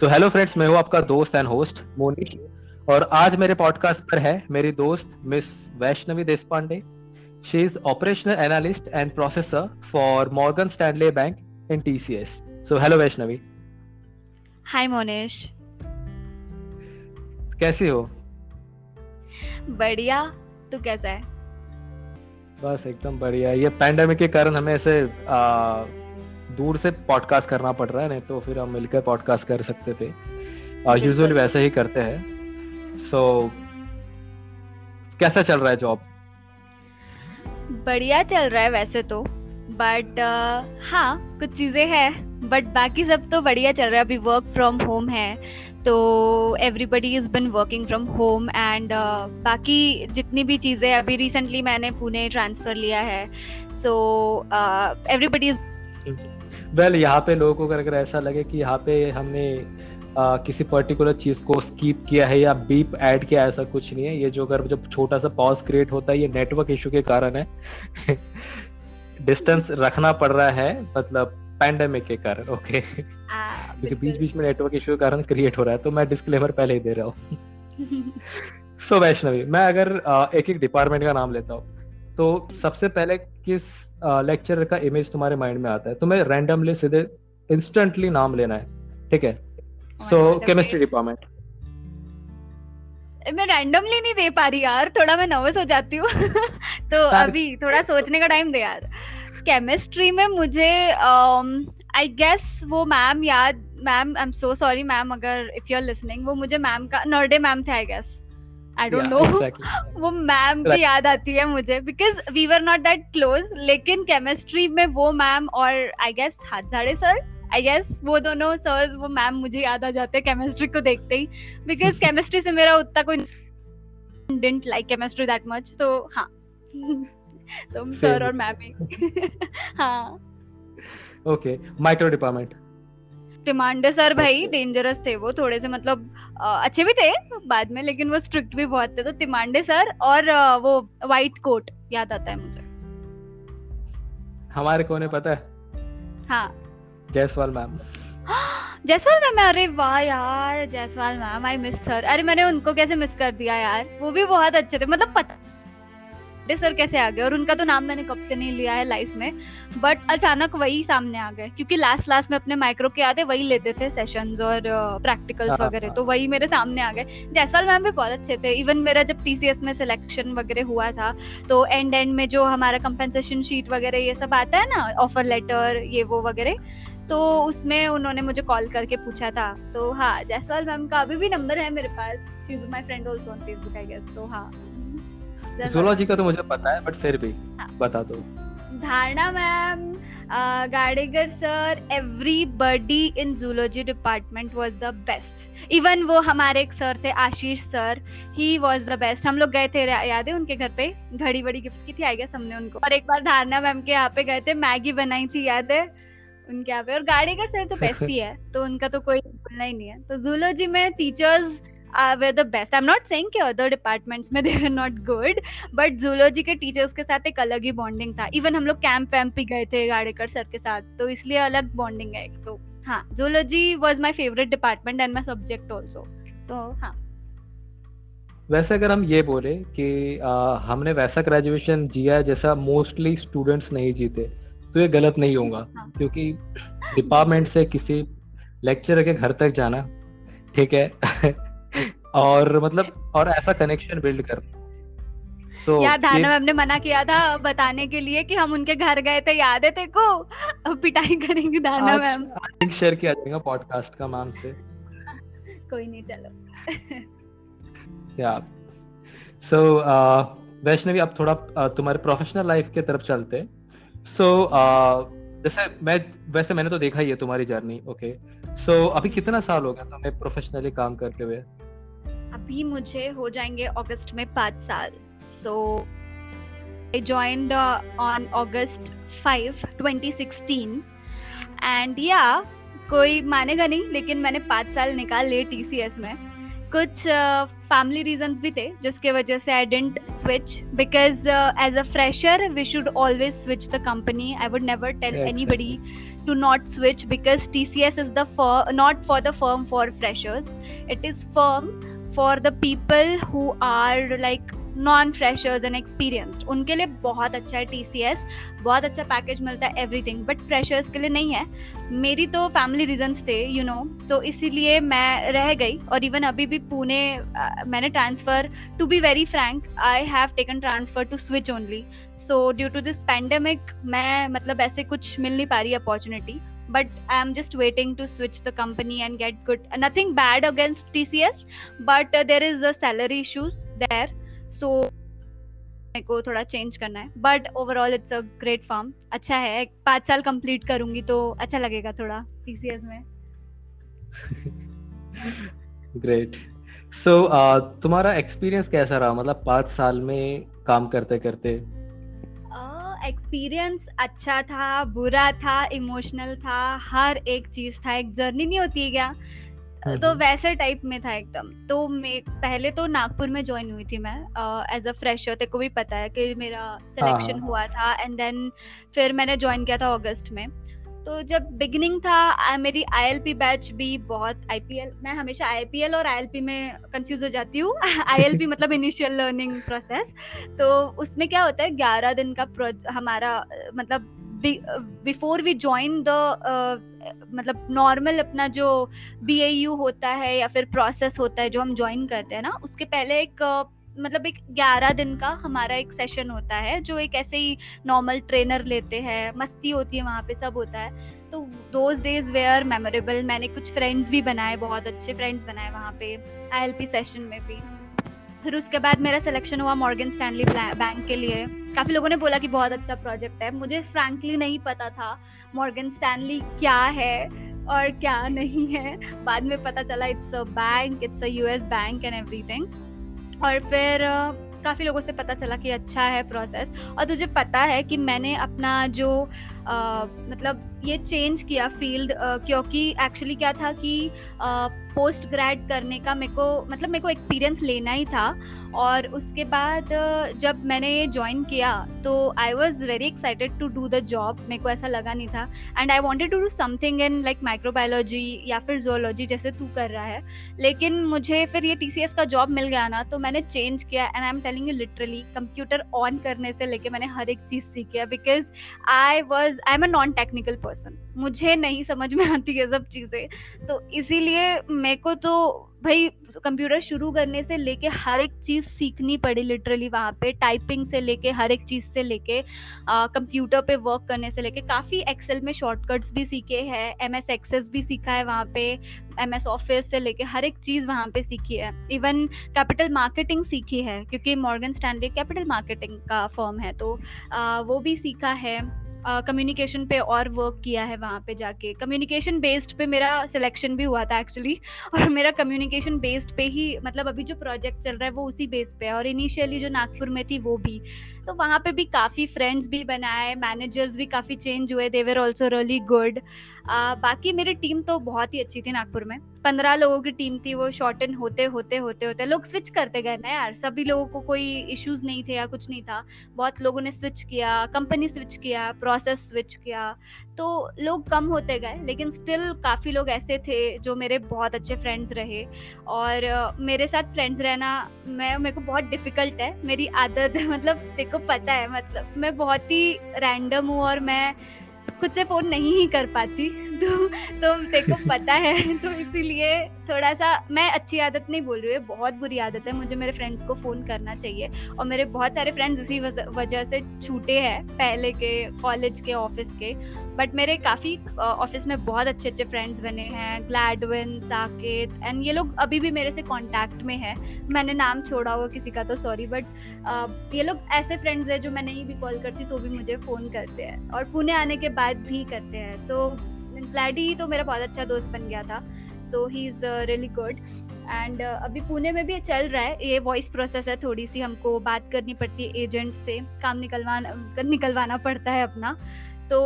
So hello friends मैं हूँ आपका दोस्त एंड होस्ट मोनिश और आज मेरे पॉडकास्ट पर है मेरी दोस्त Miss Vaishnavi Deshpande. She is operational analyst and processor for Morgan Stanley bank in TCS so hello Vaishnavi. Hi Monish कैसी हो? बढ़िया तू कैसा है? बस एकदम बढ़िया। ये पैंडेमिक के कारण हमें ऐसे आ, दूर से पॉडकास्ट करना पड़ रहा है नहीं तो फिर हम मिलकर पॉडकास्ट कर सकते थे। यूजुअली वैसे ही करते हैं। सो so, कैसा चल रहा है जॉब बढ़िया चल रहा है वैसे तो। बट uh, हाँ कुछ चीज़ें हैं। बट बाकी सब तो बढ़िया चल रहा है। अभी वर्क फ्रॉम होम है। तो everybody is been working from home and बाकी जितनी भी चीज़ें अभी रिसेंटली मैंने पुणे ट्रांसफ़र लिया है। सो एवरीबडी इज़ वेल यहाँ पे लोगों को अगर ऐसा लगे कि यहाँ पे हमने आ, किसी पर्टिकुलर चीज़ को स्कीप किया है या बीप ऐड किया ऐसा कुछ नहीं है। ये जो अगर जब छोटा सा पॉज क्रिएट होता है ये नेटवर्क इशू के कारण है। डिस्टेंस रखना पड़ रहा है मतलब पैंडेमिक के कारण ओके क्योंकि बीच बीच में नेटवर्क इशू के कारण क्रिएट हो रहा है तो मैं डिस्क्लेमर पहले ही दे रहा हूँ। सो so, वैष्णवी मैं अगर एक एक डिपार्टमेंट का नाम लेता हूँ। तो सबसे पहले किस लेक्चर का इमेज तुम्हारे माइंड में आता है? तुम्हें रैंडमली सीधे इंस्टेंटली नाम लेना है ठीक है? सो केमिस्ट्री डिपार्टमेंट मैं रैंडमली नहीं दे पा रही यार थोड़ा मैं नर्वस हो जाती हूँ। तो अभी थोड़ा सोचने का टाइम दे यार। केमिस्ट्री में मुझे आई um, गेस वो मैम याद ma'am I am so sorry ma'am अगर इफ़ यू आर लिसनिंग वो मुझे मैम का नर्डे मैम थे I guess I don't know वो मैम की याद आती है मुझे because we were not that close लेकिन केमिस्ट्री में वो मैम और आई गेस हाथ सर आई गेस वो दोनों सर्स वो मैम मुझे याद आ जाते हैं केमिस्ट्री को देखते ही बिकॉज़ केमिस्ट्री से मेरा उतना कोई didn't like chemistry that much तो हाँ। तो सर और मैम ही। हाँ। Okay micro department Timande sir भाई डेंजरस थे वो थोड़े से मतलब अच्छे भी थे बाद में लेकिन वो स्ट्रिक्ट भी बहुत थे तो तिमांडे सर और वो वाइट कोट याद आता है मुझे। हमारे कौन पता है? हाँ। जयसवाल मैम। जयसवाल मैम अरे वाह यार Jaiswal ma'am I miss sir अरे मैंने उनको कैसे मिस कर दिया यार? वो भी बहुत अच्छे थे मतलब पता सर कैसे आ गए? और उनका तो नाम मैंने कब से नहीं लिया है लाइफ में। बट अचानक वही सामने आ गए क्योंकि लास्ट लास्ट में अपने माइक्रो के आते वही लेते थे सेशंस और प्रैक्टिकल्स uh, वगैरह। तो वही मेरे सामने आ गए। जयसवाल मैम भी बहुत अच्छे थे। इवन मेरा जब टीसीएस में सिलेक्शन वगैरह हुआ था तो एंड एंड में जो हमारा कंपेंसेशन शीट वगैरह ये सब आता है ना ऑफ़र लेटर ये वो वगैरह तो उसमें उन्होंने मुझे कॉल करके पूछा था। तो हाँ जयसवाल मैम का अभी भी नंबर है मेरे पास। She is my friend also on Facebook I guess तो हाँ। जूलॉजी का तो मुझे पता है बट फिर भी हाँ. बता दो। Dharana ma'am Gadegar sir everybody in zoology department was the best even वो हमारे एक सर थे Ashish sir he was the best हम लोग गए थे याद है उनके घर पे? घड़ी बड़ी गिफ्ट की थी आई गेस हमने उनको। और एक बार धारणा मैम के यहाँ पे गए थे मैगी बनाई थी याद है? उनके यहाँ पे। और गाड़ेगर सर तो बेस्ट ही है तो उनका तो कोई बोलना ही नहीं है। तो जूलॉजी में teachers were the best I am not saying कि अदर डिपार्टमेंट्स में they are not good but zoology के टीचर्स के साथ एक अलग ही बॉन्डिंग था. इवन हम लोग कैंप वैम्प भी गए थे गाड़ेकर सर के साथ तो इसलिए अलग बॉन्डिंग है एक तो. हाँ zoology was my favourite department and my subject also तो हाँ. वैसे अगर हम ये बोले कि आ, हमने वैसा ग्रेजुएशन जिया जैसा मोस्टली स्टूडेंट्स नहीं जीते तो ये गलत नहीं होगा हाँ. क्योंकि डिपार्टमेंट से किसी लेक्चर के घर तक जाना ठीक है? और मतलब और ऐसा कनेक्शन बिल्ड कर। So, यार धाना मैम ने मना किया था बताने के लिए कि हम उनके घर गए थे याद है तेरे को? अब पिटाई करेंगे धाना मैम। लिंक शेयर किया जाएगा पॉडकास्ट का नाम से। कोई नहीं चलो। या। सो वैष्णवी अब थोड़ा uh, तुम्हारे प्रोफेशनल लाइफ के तरफ़ चलते। सो so, uh, जैसे मैं वैसे मैंने तो देखा ही है तुम्हारी जर्नी ओके सो अभी कितना साल हो गया तुम्हें प्रोफेशनली काम करते हुए? अभी मुझे हो जाएँगे अगस्त में पाँच साल। So I joined on August five twenty sixteen and या कोई मानेगा नहीं लेकिन मैंने पाँच साल निकाल लिए टी सी एस में। कुछ फैमिली uh, रीजंस भी थे जिसके वजह से I didn't switch because as a fresher we should always switch the company I would never tell anybody to not switch because TCS is the fir- not for the firm for freshers. It is firm for the people who are like non freshers and experienced उनके लिए बहुत अच्छा है TCS बहुत अच्छा package मिलता है everything but freshers के लिए नहीं है। मेरी तो फैमिली रीजंस थे यू you नो know, तो इसीलिए मैं रह गई। और इवन अभी भी पुणे मैंने transfer to be very frank I have taken transfer to switch only so due to this pandemic मैं मतलब ऐसे कुछ मिल नहीं पा रही opportunity but i'm just waiting to switch the company and get good nothing bad against tcs but uh, there is a salary issues there मेरे को थोड़ा चेंज करना है but overall it's a great form अच्छा है पाँच साल complete करूँगी तो अच्छा लगेगा थोड़ा टीसीएस में ग्रेट सो so, uh, तुम्हारा एक्सपीरियंस कैसा रहा मतलब पाँच साल में काम करते करते एक्सपीरियंस अच्छा था बुरा था इमोशनल था हर एक चीज़ था एक जर्नी नहीं होती है क्या? तो वैसे टाइप में था एकदम। तो मैं पहले तो नागपुर में ज्वाइन हुई थी मैं एज अ फ्रेशर तेरे को भी पता है कि मेरा सिलेक्शन हाँ। हुआ था एंड देन फिर मैंने ज्वाइन किया था अगस्त में। तो जब बिगनिंग था मेरी आईएलपी बैच भी बहुत आईपीएल मैं हमेशा आईपीएल और आईएलपी में कंफ्यूज हो जाती हूँ। आईएलपी मतलब इनिशियल लर्निंग प्रोसेस तो उसमें क्या होता है ग्यारह दिन का हमारा मतलब बिफोर वी ज्वाइन द मतलब नॉर्मल अपना जो बी होता है या फिर प्रोसेस होता है जो हम ज्वाइन करते हैं ना उसके पहले एक uh, मतलब एक ग्यारह दिन का हमारा एक सेशन होता है, जो एक ऐसे ही नॉर्मल ट्रेनर लेते हैं, मस्ती होती है वहाँ पे, सब होता है। तो दोज डेज़ वेयर मेमोरेबल मैंने कुछ फ्रेंड्स भी बनाए, बहुत अच्छे फ्रेंड्स बनाए वहाँ पे आईएलपी सेशन में भी। फिर उसके बाद मेरा सिलेक्शन हुआ मॉर्गन स्टैनली बैंक के लिए। काफ़ी लोगों ने बोला कि बहुत अच्छा प्रोजेक्ट है। मुझे फ्रैंकली नहीं पता था मॉर्गन स्टैनली क्या है और क्या नहीं है। बाद में पता चला it's a bank it's a US bank and everything और फिर काफ़ी लोगों से पता चला कि अच्छा है प्रोसेस और तुझे पता है कि मैंने अपना जो मतलब ये चेंज किया फ़ील्ड क्योंकि एक्चुअली क्या था कि पोस्ट ग्रेड करने का मेरे को मतलब मेरे को एक्सपीरियंस लेना ही था। और उसके बाद जब मैंने ये ज्वाइन किया तो I was very excited to do the job मेरे को ऐसा लगा नहीं था। And I wanted to do something in like microbiology या फिर जोलॉजी जैसे तू कर रहा है। लेकिन मुझे फिर ये टीसीएस का जॉब मिल गया ना तो मैंने चेंज किया। And I am telling you literally computer on करने से लेके मैंने हर एक चीज़ सीखी है। Because I was I am a non technical person मुझे नहीं समझ में आती है सब चीज़ें। तो इसीलिए मेरे को तो भाई कंप्यूटर शुरू करने से लेके हर एक चीज़ सीखनी पड़ी लिटरली वहाँ पे। टाइपिंग से लेके हर एक चीज़ से लेके कंप्यूटर पे वर्क करने से लेके। काफ़ी एक्सेल में शॉर्टकट्स भी सीखे हैं एम एस एक्सेस भी सीखा है वहाँ पे। एम एस ऑफ़िस से लेके हर एक चीज़ वहाँ पे सीखी है। इवन कैपिटल मार्केटिंग सीखी है क्योंकि मॉर्गन स्टैंडली कैपिटल मार्केटिंग का फॉर्म है तो आ, वो भी सीखा है। कम्युनिकेशन uh, पे और वर्क किया है वहाँ पे जाके। कम्युनिकेशन बेस्ड पे मेरा सिलेक्शन भी हुआ था एक्चुअली और मेरा कम्युनिकेशन बेस्ड पे ही मतलब अभी जो प्रोजेक्ट चल रहा है वो उसी बेस पे है। और इनिशियली जो नागपुर में थी वो भी। तो वहाँ पे भी काफ़ी फ्रेंड्स भी बनाए मैनेजर्स भी काफ़ी चेंज हुए। देवर ऑल्सो रियली गुड बाकी मेरी टीम तो बहुत ही अच्छी थी नागपुर में। पंद्रह लोगों की टीम थी, वो शॉर्टन होते होते होते होते। लोग स्विच करते गए ना यार, सभी लोगों को कोई इश्यूज़ नहीं थे या कुछ नहीं था। बहुत लोगों ने स्विच किया कंपनी स्विच किया प्रोसेस स्विच किया। तो लोग कम होते गए, लेकिन स्टिल काफ़ी लोग ऐसे थे जो मेरे बहुत अच्छे फ्रेंड्स रहे। और मेरे साथ फ्रेंड्स रहना मैं, मेरे को बहुत डिफ़िकल्ट है। मेरी आदत मतलब देखो पता है मतलब मैं बहुत ही रैंडम हूँ और मैं खुद से फ़ोन नहीं ही कर पाती। तो तो तेरे को पता है तो इसीलिए थोड़ा सा मैं अच्छी आदत नहीं बोल रही हूँ बहुत बुरी आदत है, मुझे मेरे फ्रेंड्स को फ़ोन करना चाहिए और मेरे बहुत सारे फ्रेंड्स इसी वजह से छूटे हैं, पहले के कॉलेज के ऑफ़िस के बट मेरे काफ़ी ऑफ़िस में बहुत अच्छे अच्छे फ्रेंड्स बने हैं ग्लैडविन साकेत एंड ये लोग अभी भी मेरे से कांटेक्ट में है। मैंने नाम छोड़ा हुआ किसी का तो सॉरी बट ये लोग ऐसे फ्रेंड्स हैं जो मैं नहीं भी कॉल करती तो भी मुझे फ़ोन करते हैं और पुणे आने के बाद भी करते हैं तो ग्लैडी तो मेरा बहुत अच्छा दोस्त बन गया था so he is really good and अभी पुणे में भी चल रहा है, ये वॉइस प्रोसेस है थोड़ी सी हमको बात करनी पड़ती है एजेंट्स से, काम निकलवाना निकलवाना पड़ता है अपना। तो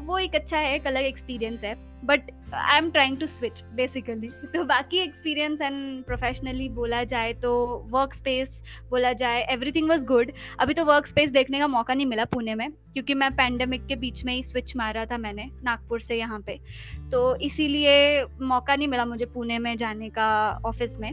वो एक अच्छा है, एक अलग एक्सपीरियंस है। But I am trying to switch basically तो बाकी एक्सपीरियंस एंड प्रोफेशनली बोला जाए तो वर्क स्पेस बोला जाए एवरीथिंग वॉज़ गुड अभी तो वर्क स्पेस देखने का मौका नहीं मिला पुणे में, क्योंकि मैं पैंडमिक के बीच में ही स्विच मारा था मैंने, नागपुर से यहाँ पे। तो इसीलिए मौका नहीं मिला मुझे पुणे में जाने का ऑफ़िस में।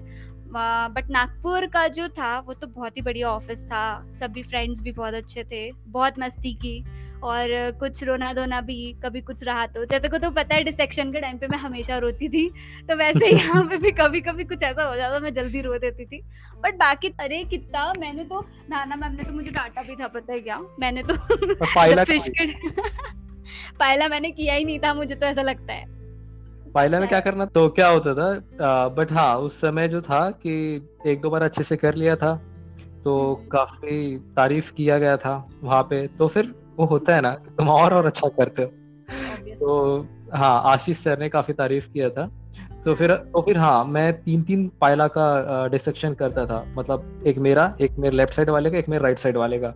बट नागपुर का जो था, वो तो बहुत ही बढ़िया ऑफ़िस था। सभी फ्रेंड्स भी बहुत अच्छे थे, बहुत मस्ती की। और कुछ रोना धोना भी कभी कुछ रहा तो। जैसे को तो पता है डिसेक्शन के टाइम पे मैं हमेशा रोती थी तो वैसे यहाँ पे भी कभी कभी कुछ ऐसा हो जाता मैं जल्दी रो देती थी। बट बाकी अरे कितना मैंने तो नाना मैम ने तो मुझे डांटा भी था पता है क्या? मैंने तो फ़िश पायला मैंने किया ही नहीं था मुझे तो ऐसा लगता है। पायला में क्या करना तो क्या होता था बट हाँ उस समय जो था कि एक दो बार अच्छे से कर लिया था तो हम्म। काफ़ी तारीफ़ किया गया था वहाँ पे तो फिर वो होता है ना तुम और और अच्छा करते हो। तो हाँ आशीष सर ने काफ़ी तारीफ़ किया था। तो फिर तो फिर हाँ मैं तीन तीन पायला का डिसेक्शन करता था। मतलब एक मेरा एक मेरे लेफ़्ट साइड वाले का एक मेरे राइट साइड वाले का।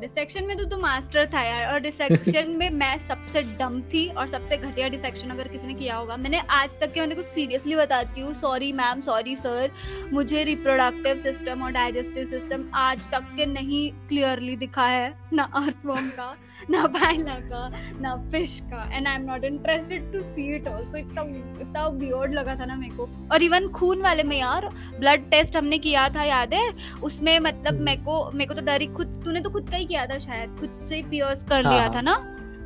डिसेक्शन में तो तू मास्टर था यार और डिसेक्शन में मैं सबसे डम थी और सबसे घटिया डिसेक्शन अगर किसी ने किया होगा मैंने आज तक के मैंने कुछ सीरियसली बताती हूँ। सॉरी मैम सॉरी सर मुझे रिप्रोडक्टिव सिस्टम और डाइजेस्टिव सिस्टम आज तक के नहीं क्लियरली दिखा है ना अर्थवॉर्म का। ना पाइला का ना फ़िश का and I am not interested to see it also इतना इतना वियर्ड लगा था ना मेरे को। और इवन खून वाले में यार ब्लड टेस्ट हमने किया था याद है? उसमें मतलब हम्म। मेरे को मेरे को तो डर ही खुद तूने तो खुद का ही किया था शायद। खुद से ही पियर्स कर हाँ, लिया हाँ. था ना?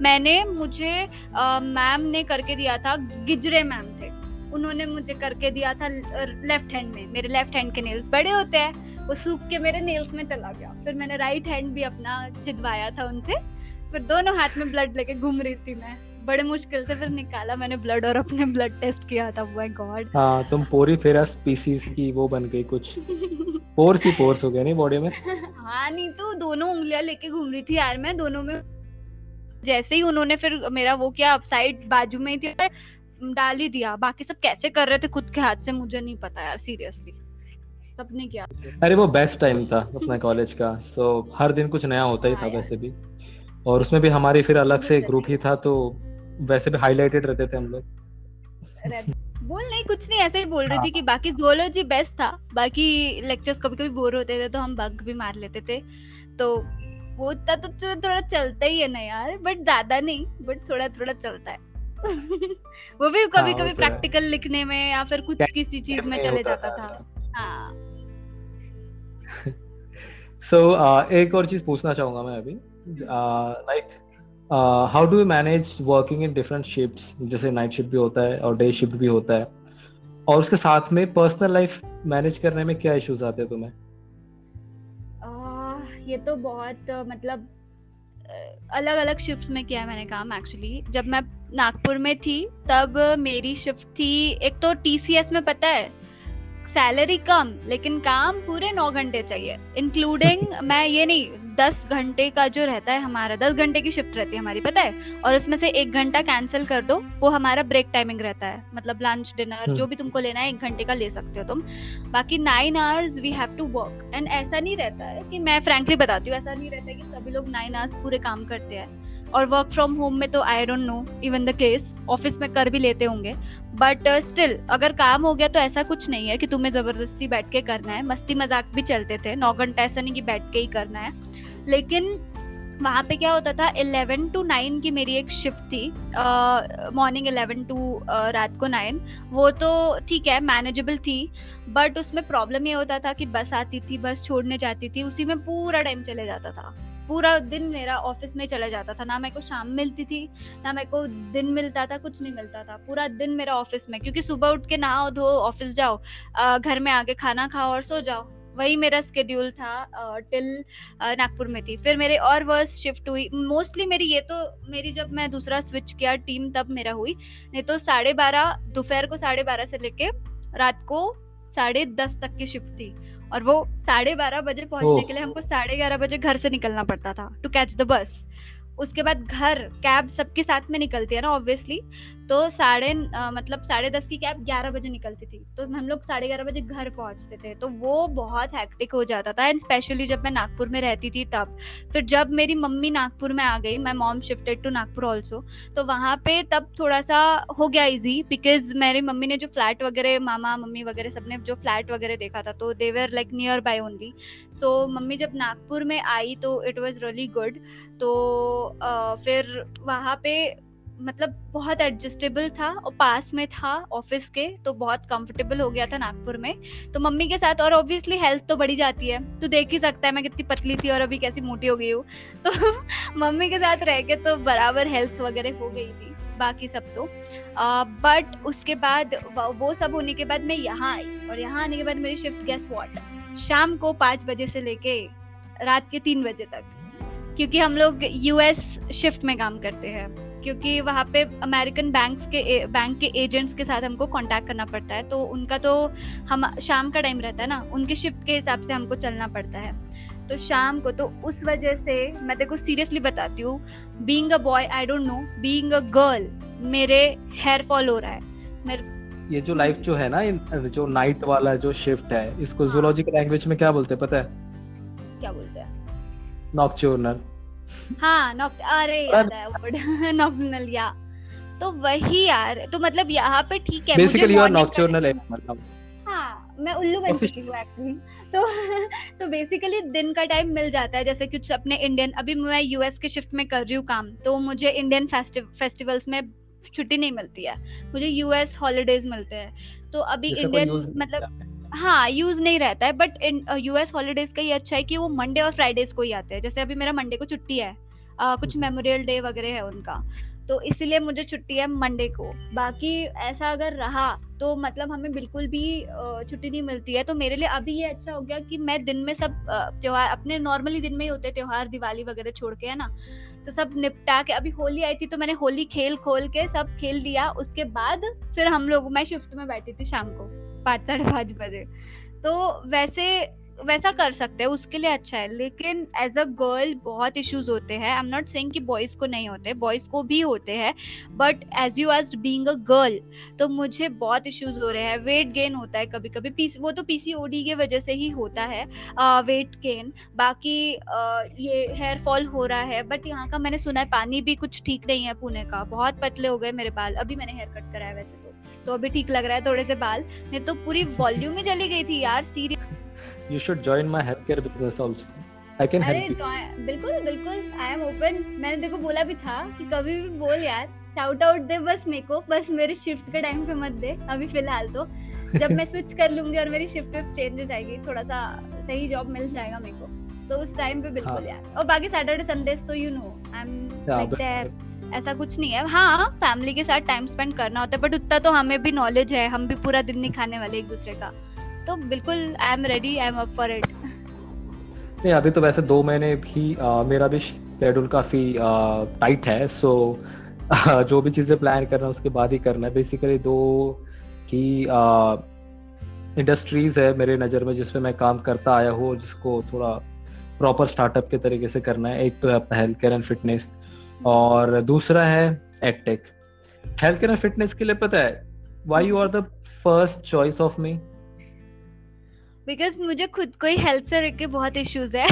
मैंने मुझे मैम ने करके दिया था गिजरे मैम थे। उन्होंने मुझे करके दिया था लेफ़्ट हैंड में। मेरे लेफ़्ट हैंड के नेल्स बड़े होते हैं। वो सूख के मेरे नेल्स में चला गया। फिर मैंने राइट हैंड भी अपना छिदवाया था उनसे। फिर दोनों हाथ में ब्लड लेके घूम रही थी मैं। बड़े मुश्किल से फिर निकाला मैंने ब्लड और अपने ब्लड टेस्ट किया था माय गॉड हाँ तुम पूरी फेरा स्पीसीज की वो बन गई कुछ। पोर्स ही पोर्स हो गए नहीं बॉडी में? हाँ नहीं तो दोनों उंगलियाँ लेके घूम रही थी यार मैं दोनों में। जैसे ही उन्होंने फिर मेरा वो किया साइड बाजू में ही थी डाल ही दिया। बाकी सब कैसे कर रहे थे खुद के हाथ से मुझे नहीं पता यार सीरियसली सबने किया। अरे वो बेस्ट टाइम था अपना कॉलेज का सो हर दिन कुछ नया होता ही था हाँ वैसे भी। और उसमें भी हमारी फिर अलग से ग्रुप ही था तो वैसे भी हाईलाइटेड रहते थे हम लोग। बोल नहीं कुछ नहीं ऐसे ही बोल रही थी हाँ। कि बाकी जोलॉजी बेस्ट था बाकी लेक्चर्स कभी कभी बोर होते थे तो हम बग भी मार लेते थे। तो वो तो थोड़ा चलता ही है ना यार बट ज़्यादा नहीं बट थोड़ा थोड़ा चलता है। वो भी कभी कभी प्रैक्टिकल लिखने में या फिर कुछ किसी चीज़ में चले जाता था हाँ। सो so, uh, एक और चीज़ पूछना चाहूँगा मैं अभी। Like how do manage working in different shifts जैसे नाइट शिफ्ट भी होता है और डे शिफ्ट भी होता है। और उसके साथ में पर्सनल लाइफ मैनेज करने में क्या इश्यूज़ आते हैं तुम्हें? Uh, ये तो बहुत uh, मतलब अलग अलग शिफ्ट्स में किया है मैंने काम एक्चुअली जब मैं नागपुर में थी तब मेरी शिफ्ट थी एक तो टीसीएस में पता है? सैलरी कम लेकिन काम पूरे नौ घंटे चाहिए इंक्लूडिंग मैं ये नहीं दस घंटे का जो रहता है हमारा दस घंटे की शिफ्ट रहती है हमारी पता है? और उसमें से एक घंटा कैंसिल कर दो वो हमारा ब्रेक टाइमिंग रहता है मतलब लंच डिनर जो भी तुमको लेना है एक घंटे का ले सकते हो तुम। बाकी nine hours we have to work and ऐसा नहीं रहता है कि मैं फ्रेंकली बताती हूँ ऐसा नहीं रहता है कि सभी लोग नाइन आवर्स पूरे काम करते हैं। और वर्क फ्रॉम होम में तो I don't know even the case office में कर भी लेते होंगे बट स्टिल uh, अगर काम हो गया तो ऐसा कुछ नहीं है कि तुम्हें ज़बरदस्ती बैठ के करना है। मस्ती मज़ाक भी चलते थे। नौ घंटा ऐसा नहीं कि बैठ के ही करना है। लेकिन वहाँ पे क्या होता था इलेवन टू नाइन की मेरी एक शिफ्ट थी। मॉर्निंग इलेवन टू रात को नाइन वो तो ठीक है मैनेजेबल थी। बट उसमें प्रॉब्लम ये होता था कि बस आती थी बस छोड़ने जाती थी। उसी में पूरा टाइम चले जाता था। पूरा दिन मेरा ऑफ़िस में चला जाता था। ना मेरे को शाम मिलती थी, ना मेरे को दिन मिलता था, कुछ नहीं मिलता था। पूरा दिन मेरा ऑफ़िस में, क्योंकि सुबह उठ के नहाओ, धो, ऑफ़िस जाओ घर में आके खाना खाओ और सो जाओ। वही मेरा स्केड्यूल था टिल नागपुर में थी। फिर मेरे और वर्स शिफ्ट हुई। मोस्टली मेरी ये तो मेरी जब मैं दूसरा स्विच किया टीम तब मेरा हुई। नहीं तो साढ़े बारह, दोपहर को साढ़े बारह से लेके रात को साढ़े दस तक की शिफ्ट थी। और वो साढ़े बारह बजे पहुँचने के लिए हमको साढ़े ग्यारह बजे घर से निकलना पड़ता था टू कैच द बस उसके बाद घर कैब सबके साथ में निकलती है ना ऑब्वियसली तो साढ़े मतलब साढ़े दस की कैब ग्यारह बजे निकलती थी। तो हम लोग साढ़े ग्यारह बजे घर पहुँचते थे। तो वो बहुत हैक्टिक हो जाता था एंड स्पेशली जब मैं नागपुर में रहती थी तब। फिर जब मेरी मम्मी नागपुर में आ गई, मैं mom shifted to Nagpur also तो वहाँ पे तब थोड़ा सा हो गया ईजी बिकॉज़ मेरी मम्मी ने जो फ्लैट वगैरह, मामा, मम्मी वगैरह सबने जो फ्लैट वगैरह देखा था तो they were like nearby only so mummy जब नागपुर में आई तो इट वॉज़ रियली गुड तो फिर वहाँ पे मतलब बहुत एडजस्टेबल था और पास में था ऑफ़िस के तो बहुत कंफर्टेबल हो गया था नागपुर में। तो मम्मी के साथ और ऑब्वियसली हेल्थ तो बढ़ी जाती है। तो देख ही सकता है मैं कितनी पतली थी और अभी कैसी मोटी हो गई हूँ। तो मम्मी के साथ रह के तो बराबर हेल्थ वगैरह हो गई थी, बाकी सब तो। बट उसके बाद वो सब होने के बाद मैं यहाँ आई और यहाँ आने के बाद मेरी शिफ्ट गैस वॉट शाम को पाँच बजे से लेके रात के तीन बजे तक, क्योंकि हम लोग यूएस शिफ्ट में काम करते हैं। क्योंकि वहाँ पे अमेरिकन बैंक्स के बैंक के एजेंट्स के साथ हमको कांटेक्ट करना पड़ता है तो उनका तो हम शाम का टाइम रहता है ना उनके शिफ्ट के हिसाब से हमको चलना पड़ता है। तो शाम को तो उस वजह से मैं देखो सीरियसली बताती हूँ being a boy I don't know being a girl मेरे हेयर फॉल हो रहा है। मेरे ये जो लाइफ जो है ना जो नाइट वाला जो शिफ्ट है इसको जूलॉजी के लैंग्वेज में क्या बोलते हैं पता है? क्या बोलते हैं? नॉक्चर्नल हाँ नॉक्ट अरे याद है वर्ड नॉक्टर्नल या। तो वही यार तो मतलब यहाँ पे ठीक है बेसिकली यू आर नॉक्टर्नल है मतलब। हाँ मैं उल्लू बन चुकी हूँ एक्चुअली तो तो बेसिकली दिन का टाइम मिल जाता है जैसे कुछ अपने इंडियन अभी मैं यूएस के शिफ्ट में कर रही हूँ काम तो मुझे इंडियन फेस्टिवल्स में छुट्टी नहीं मिलती है। मुझे यूएस हॉलीडेज मिलते हैं। तो अभी इंडियन मतलब हाँ यूज़ नहीं रहता है बट इन यूएस हॉलीडेज का ये अच्छा है कि वो मंडे और फ्राइडेज को ही आते हैं। जैसे अभी मेरा मंडे को छुट्टी है uh, कुछ मेमोरियल डे वगैरह है उनका तो इसीलिए मुझे छुट्टी है मंडे को। बाकी ऐसा अगर रहा तो मतलब हमें बिल्कुल भी छुट्टी नहीं मिलती है। तो मेरे लिए अभी ये अच्छा हो गया कि मैं दिन में सब त्योहार अपने नॉर्मली दिन में ही होते हैं त्योहार दिवाली वगैरह छोड़ के है ना? तो सब निपटा के अभी होली आई थी तो मैंने होली खेल खोल के सब खेल लिया। उसके बाद फिर हम लोग मैं शिफ्ट में बैठी थी शाम को। पाँच साढ़े पाँच बजे तो वैसे वैसा कर सकते हैं उसके लिए अच्छा है। लेकिन एज अ गर्ल बहुत इश्यूज़ होते हैं। आई एम नॉट सेइंग कि बॉयज़ को नहीं होते बॉयज़ को भी होते हैं। But as you as being a girl तो मुझे बहुत इश्यूज़ हो रहे हैं। वेट गेन होता है कभी कभी पी वो तो पीसीओडी की वजह से ही होता है वेट uh, गेन बाकी uh, ये हेयर फॉल हो रहा है। बट यहाँ का मैंने सुना है पानी भी कुछ ठीक नहीं है पुणे का। बहुत पतले हो गए मेरे बाल। अभी मैंने हेयर कट कराया वैसे तो। तो अभी ठीक लग रहा है थोड़े से बाल। नहीं तो पूरी वॉल्यूम ही चली गई थी यार serious you should join my healthcare business also. I can help you. बिल्कुल बिल्कुल आई एम ओपन मैंने देखो बोला भी था कि कभी भी बोल यार। शाउट आउट दे बस मेरे को। बस मेरे शिफ्ट के टाइम पे मत दे अभी फ़िलहाल तो। जब मैं स्विच कर लूँगी और मेरी शिफ्ट पे चेंज हो जाएगी थोड़ा सा सही जॉब मिल जाएगा मेरे को। तो उस टाइम पे बिल्कुल हाँ. यार। और बाकी सैटरडे संडेज तो you know I am like there ऐसा कुछ नहीं है। हाँ फैमिली के साथ टाइम स्पेंड करना होता है बट उतना तो हमें भी नॉलेज है हम भी पूरा दिन नहीं खाने वाले एक दूसरे का। तो बिल्कुल I am ready I am up for it नहीं अभी तो वैसे दो महीने भी आ, मेरा भी शेड्यूल काफ़ी टाइट है सो आ, जो भी चीज़ें प्लान करना है उसके बाद ही करना है। बेसिकली दो ही इंडस्ट्रीज़ है मेरे नज़र में जिसमें मैं काम करता आया हूँ जिसको थोड़ा प्रॉपर स्टार्टअप के तरीके से करना है। एक तो है अपना हेल्थ केयर एंड फिटनेस और दूसरा है एडटेक हेल्थ केयर फिटनेस के लिए पता है why you are the first choice of me because मुझे खुद को ही हेल्थ से लेके बहुत इश्यूज़ है।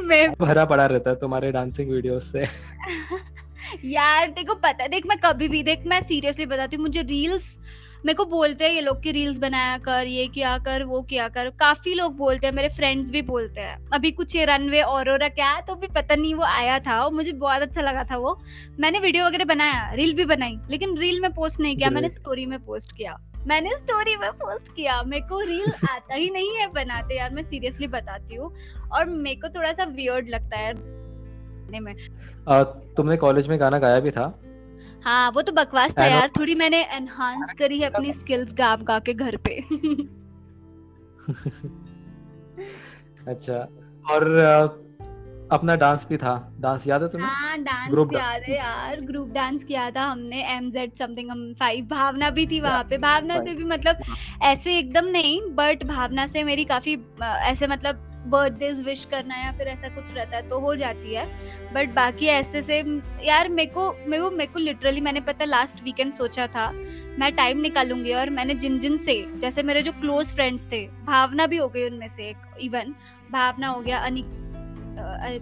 मैं भरा पड़ा रहता है तुम्हारे डांसिंग वीडियोस से। यार देखो पता है देख मैं कभी भी देख मैं सीरियसली बताती हूँ मुझे रील्स मेरे को बोलते हैं ये लोग की रील्स बनाया कर ये किया कर वो किया कर। काफ़ी लोग बोलते हैं मेरे फ्रेंड्स भी बोलते हैं। अभी कुछ ये रनवे और क्या है तो भी पता नहीं वो आया था। और मुझे बहुत अच्छा लगा था वो। मैंने वीडियो वगैरह बनाया रील भी बनाई लेकिन रील में पोस्ट नहीं किया मैंने स्टोरी में पोस्ट किया। मैंने स्टोरी में पोस्ट किया। मेरे को रील आता ही नहीं है बनाते यार मैं सीरियसली बताती हूँ। और मेरे को थोड़ा सा वियर्ड लगता है। में आ, तुमने कॉलेज में गाना गाया भी था? हाँ वो तो बकवास था यार। थोड़ी मैंने एनहांस करी है अपनी स्किल्स गा गा के घर पे। अच्छा और अपना डांस भी था। डांस याद है तुम्हें? हाँ डांस ग्रुप याद है यार। ग्रुप डांस किया था हमने एम जेड समथिंग हम फाइव भावना भी थी वहाँ पे। भावना से भी मतलब ऐसे एकदम नहीं बट भावना से मेरी काफ़ी ऐसे मतलब बर्थडेज विश करना या फिर ऐसा कुछ रहता है तो हो जाती है। बट बाकी ऐसे से, यार मेरे को मेरे को मेरे को लिटरली मैंने पता लास्ट वीकेंड सोचा था, मैं टाइम निकालूँगी और मैंने जिन जिन से, जैसे मेरे जो क्लोज फ्रेंड्स थे, भावना भी हो गई उनमें से एक इवन भावना हो गया, अनिक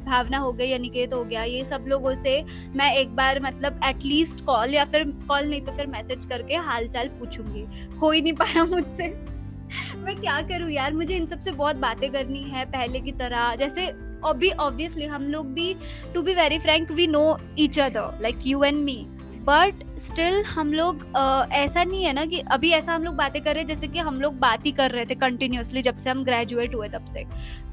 भावना हो गई, अनिकेत हो गया, ये सब लोगों से मैं एक बार मतलब एटलीस्ट कॉल या फिर कॉल नहीं तो फिर मैसेज करके हाल चाल पूछूँगी। हो ही नहीं पाया मुझसे। मैं क्या करूँ यार? मुझे इन सबसे बहुत बातें करनी है पहले की तरह। जैसे अभी ऑब्वियसली हम लोग भी to be very frank we know each other like you and me but still हम लोग ऐसा नहीं है ना कि अभी ऐसा हम लोग बातें कर रहे हैं जैसे कि हम लोग बात ही कर रहे थे कंटिन्यूसली जब से हम ग्रेजुएट हुए तब से।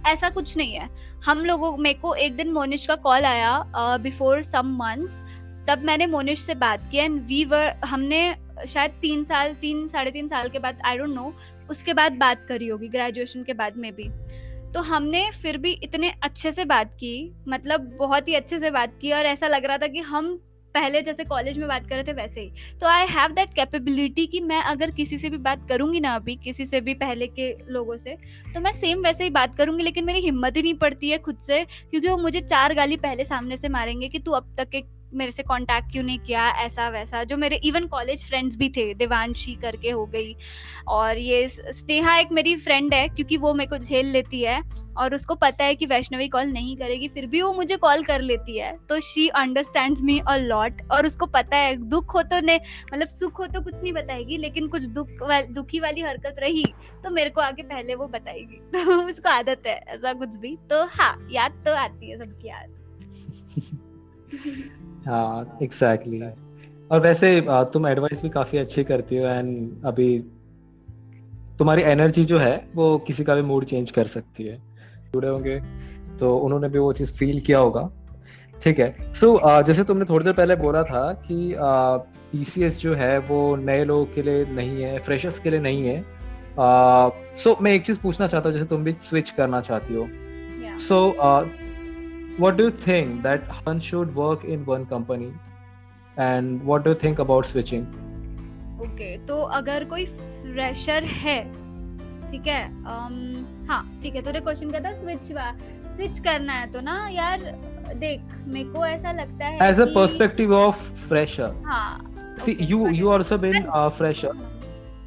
ऐसा कुछ नहीं है। हम लोगों, मेरे को एक दिन मोनिश का कॉल आया बिफोर सम मंथ्स तब मैंने मोनिश से बात की एंड वी वर हमने शायद तीन साल, तीन, साढ़े तीन साल के बाद आई डोंट नो उसके बाद बात करी होगी ग्रेजुएशन के बाद में भी। तो हमने फिर भी इतने अच्छे से बात की मतलब बहुत ही अच्छे से बात की और ऐसा लग रहा था कि हम पहले जैसे कॉलेज में बात कर रहे थे वैसे ही। तो आई हैव दैट कैपेबिलिटी कि मैं अगर किसी से भी बात करूँगी ना अभी, किसी से भी पहले के लोगों से तो मैं सेम वैसे ही बात करूँगी, लेकिन मेरी हिम्मत ही नहीं पड़ती है खुद से, क्योंकि वो मुझे चार गाली पहले सामने से मारेंगे कि तू अब तक एक मेरे से कांटेक्ट क्यों नहीं किया ऐसा वैसा जो मेरे इवन कॉलेज फ्रेंड्स भी थे देवांशी करके हो गई। और ये स्नेहा एक मेरी फ्रेंड है क्योंकि वो मेरे को झेल लेती है। और उसको पता है कि वैष्णवी कॉल नहीं करेगी फिर भी वो मुझे कॉल कर लेती है। तो she understand me a lot और उसको पता है दुख हो तो ने मतलब सुख हो तो कुछ नहीं बताएगी लेकिन कुछ दुख वा, दुखी वाली हरकत रही तो मेरे को आगे पहले वो बताएगी। तो उसको आदत है ऐसा कुछ भी। तो हाँ याद तो आती है सबकी याद। हाँ एग्जैक्टली और वैसे तुम एडवाइस भी काफ़ी अच्छी करती हो एंड अभी तुम्हारी एनर्जी जो है वो किसी का भी मूड चेंज कर सकती है। जुड़े होंगे तो उन्होंने भी वो चीज़ फील किया होगा। ठीक है। सो so, uh, जैसे तुमने थोड़ी देर पहले बोला था कि पीसीएस uh, जो है वो नए लोगों के लिए नहीं है फ्रेशर्स के लिए नहीं है। सो uh, so, मैं एक चीज़ पूछना चाहता हूँ जैसे तुम भी स्विच करना चाहती हो। सो what do you think that one should work in one company and what do you think about switching okay तो अगर कोई फ्रेशर है ठीक है um, हाँ ठीक है तूने क्वेश्चन किया था स्विच स्विच करना है तो ना यार देख मेरे को ऐसा लगता है as a perspective of fresher हाँ see okay, you you also been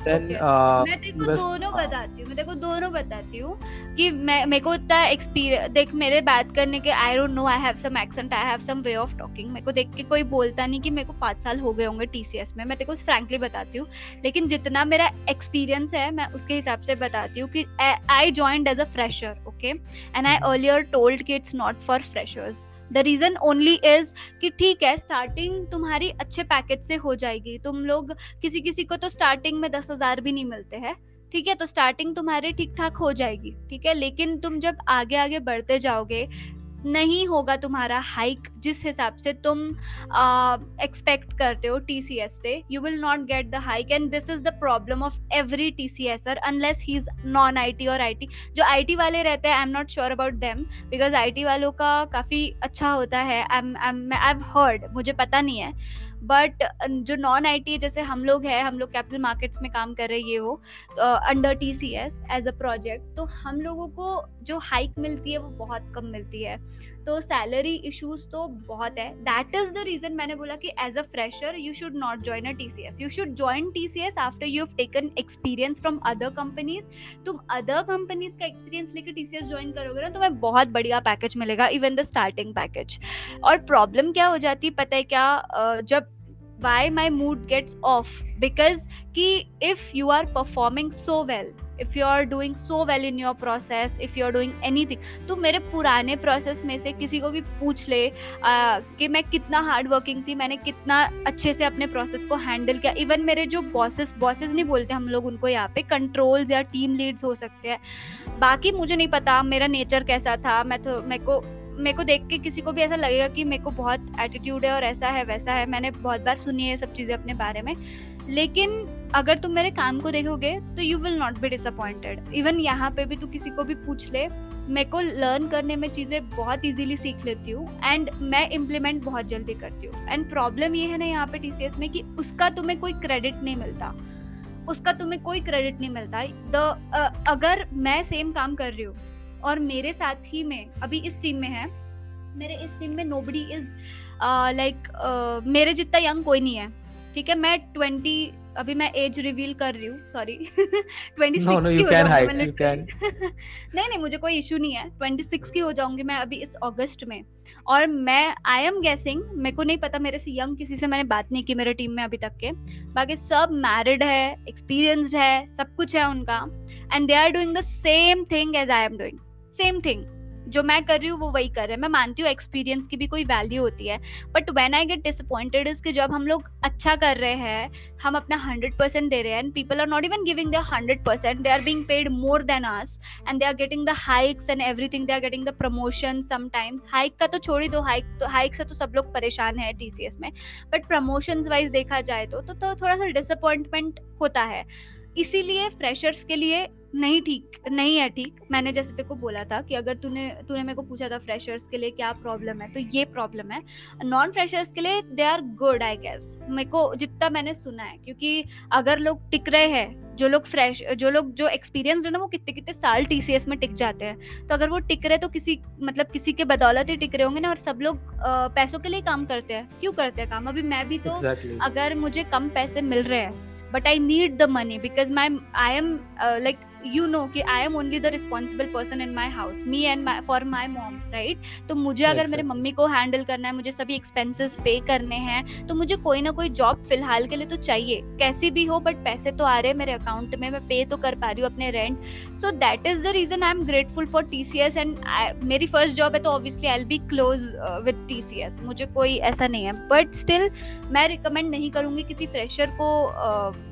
okay. uh, मैं तेरे को दोनों बताती हूँ मैं तेरे को दोनों बताती हूँ कि मैं मेरे को इतना एक्सपीरियंस देख मेरे बात करने के I don't know I have some accent I have some way of talking मेरे को देख के कोई बोलता नहीं कि मेरे को पाँच साल हो गए होंगे टीसीएस में। मैं तेरे को फ्रैंकली बताती हूँ। लेकिन जितना मेरा एक्सपीरियंस है मैं उसके हिसाब से बताती हूँ कि I joined as a fresher okay and I earlier told कि it's not for freshers the reason only is कि ठीक है स्टार्टिंग तुम्हारी अच्छे पैकेज से हो जाएगी। तुम लोग किसी किसी को तो स्टार्टिंग में दस हज़ार भी नहीं मिलते हैं, ठीक है? तो स्टार्टिंग तुम्हारे ठीक ठाक हो जाएगी, ठीक है? लेकिन तुम जब आगे आगे बढ़ते जाओगे नहीं होगा तुम्हारा हाइक जिस हिसाब से तुम एक्सपेक्ट करते हो टी सी एस से। You will not get the hike and this is the problem of every T C S TCSer unless he is non I T और आई टी जो आई टी वाले रहते हैं I am not sure about them because I T वालों का काफ़ी अच्छा होता है। आई हैव हर्ड मुझे पता नहीं है। बट जो नॉन आईटी जैसे हम लोग हैं, हम लोग कैपिटल मार्केट्स में काम कर रहे हैं, ये वो under T C S as a project तो हम लोगों को जो हाइक मिलती है, वो बहुत कम मिलती है। तो सैलरी इश्यूज़ तो बहुत है. दैट इज़ द रीजन मैंने बोला कि as a fresher you should not join a TCS you should join TCS after you have taken experience from other companies तुम अदर कंपनीज़ का एक्सपीरियंस लेकर टीसीएस ज्वाइन करोगे ना, तुम्हें बहुत बढ़िया पैकेज मिलेगा इवन द स्टार्टिंग पैकेज और प्रॉब्लम क्या हो जाती पता है क्या? जब why my mood gets off because कि if you are performing so so well you are doing so well in your process if you are doing doing anything तो मेरे पुराने प्रोसेस में से किसी को भी पूछ ले आ, कि मैं कितना हार्ड वर्किंग थी मैंने कितना अच्छे से अपने प्रोसेस को हैंडल किया। इवन मेरे जो बॉसेस बॉसेस नहीं बोलते हम लोग उनको यहाँ पे कंट्रोल्स या टीम लीड्स हो सकते हैं। बाकी मुझे नहीं पता मेरा नेचर कैसा था मैं तो मेरे को मेरे को देख के किसी को भी ऐसा लगेगा कि मेरे को बहुत एटीट्यूड है और ऐसा है वैसा है। मैंने बहुत बार सुनी है सब चीज़ें अपने बारे में। लेकिन अगर तुम मेरे काम को देखोगे तो you will not be disappointed even यहाँ पे भी तू किसी को भी पूछ ले मेरे को लर्न करने में चीज़ें बहुत इजीली सीख लेती हूँ एंड मैं इम्प्लीमेंट बहुत जल्दी करती हूँ. एंड प्रॉब्लम ये है ना यहाँ पे टीसीएस में कि उसका तुम्हें कोई क्रेडिट नहीं मिलता. उसका तुम्हें कोई क्रेडिट नहीं मिलता. द uh, अगर मैं सेम काम कर रही हूँ और मेरे साथ ही में अभी इस टीम में है मेरे इस टीम में नोबडी इज़ लाइक मेरे जितना यंग कोई नहीं है ठीक है? मैं ट्वेंटी अभी मैं एज रिवील कर रही हूँ सॉरी ट्वेंटी no, no, नहीं नहीं मुझे कोई इशू नहीं है. ट्वेंटी सिक्स की हो जाऊँगी मैं अभी इस अगस्त में. और मैं आई एम गेसिंग मेरे को नहीं पता मेरे से यंग किसी से मैंने बात नहीं की मेरे टीम में अभी तक के. बाकी सब मैरिड है एक्सपीरियंस्ड है सब कुछ है उनका. And they are doing the same thing as I am doing same thing जो मैं कर रही हूँ वो वही कर रहे हैं। मैं मानती हूँ एक्सपीरियंस की भी कोई वैल्यू होती है but when I get disappointed is कि जब हम लोग अच्छा कर रहे हैं हम अपना हंड्रेड परसेंट दे रहे हैं and people are not even giving the hundred percent they are being paid more than us and they are getting the hikes and everything they are getting the promotion sometimes hike का तो छोड़ ही दो hike तो hike से तो सब लोग परेशान है टीसीएस में बट प्रमोशन वाइज देखा जाए तो, तो, तो थोड़ा सा डिसअपॉइंटमेंट होता है। इसीलिए फ्रेशर्स के लिए नहीं ठीक नहीं है ठीक। मैंने जैसे तेरे को बोला था कि अगर तूने तूने मेरे को पूछा था फ्रेशर्स के लिए क्या प्रॉब्लम है तो ये प्रॉब्लम है। नॉन फ्रेशर्स के लिए they are good I guess मेरे को जितना मैंने सुना है क्योंकि अगर लोग टिक रहे हैं जो लोग फ्रेश जो लोग जो एक्सपीरियंस है ना वो कितने कितने साल टीसीएस में टिक जाते हैं। तो अगर वो टिक रहे तो किसी मतलब किसी के बदौलत ही टिक रहे होंगे ना और सब लोग पैसों के लिए काम करते हैं। क्यों करते हैं काम? अभी मैं भी तो exactly. अगर मुझे कम पैसे मिल रहे हैं but i need the money because my i am uh, like you know कि I am only the responsible person in my house me and for my mom right तो मुझे अगर मेरे मम्मी को हैंडल करना है मुझे सभी एक्सपेंसेस पे करने हैं तो मुझे कोई ना कोई जॉब फ़िलहाल के लिए तो चाहिए। कैसी भी हो बट पैसे तो आ रहे हैं मेरे अकाउंट में मैं पे तो कर पा रही हूँ अपने rent so that is the reason I am grateful for T C S and मेरी फ़र्स्ट जॉब है तो obviously I'll be close with T C S मुझे कोई ऐसा नहीं है। बट स्टिल मैं रिकमेंड नहीं करूँगी किसी फ्रेशर को uh,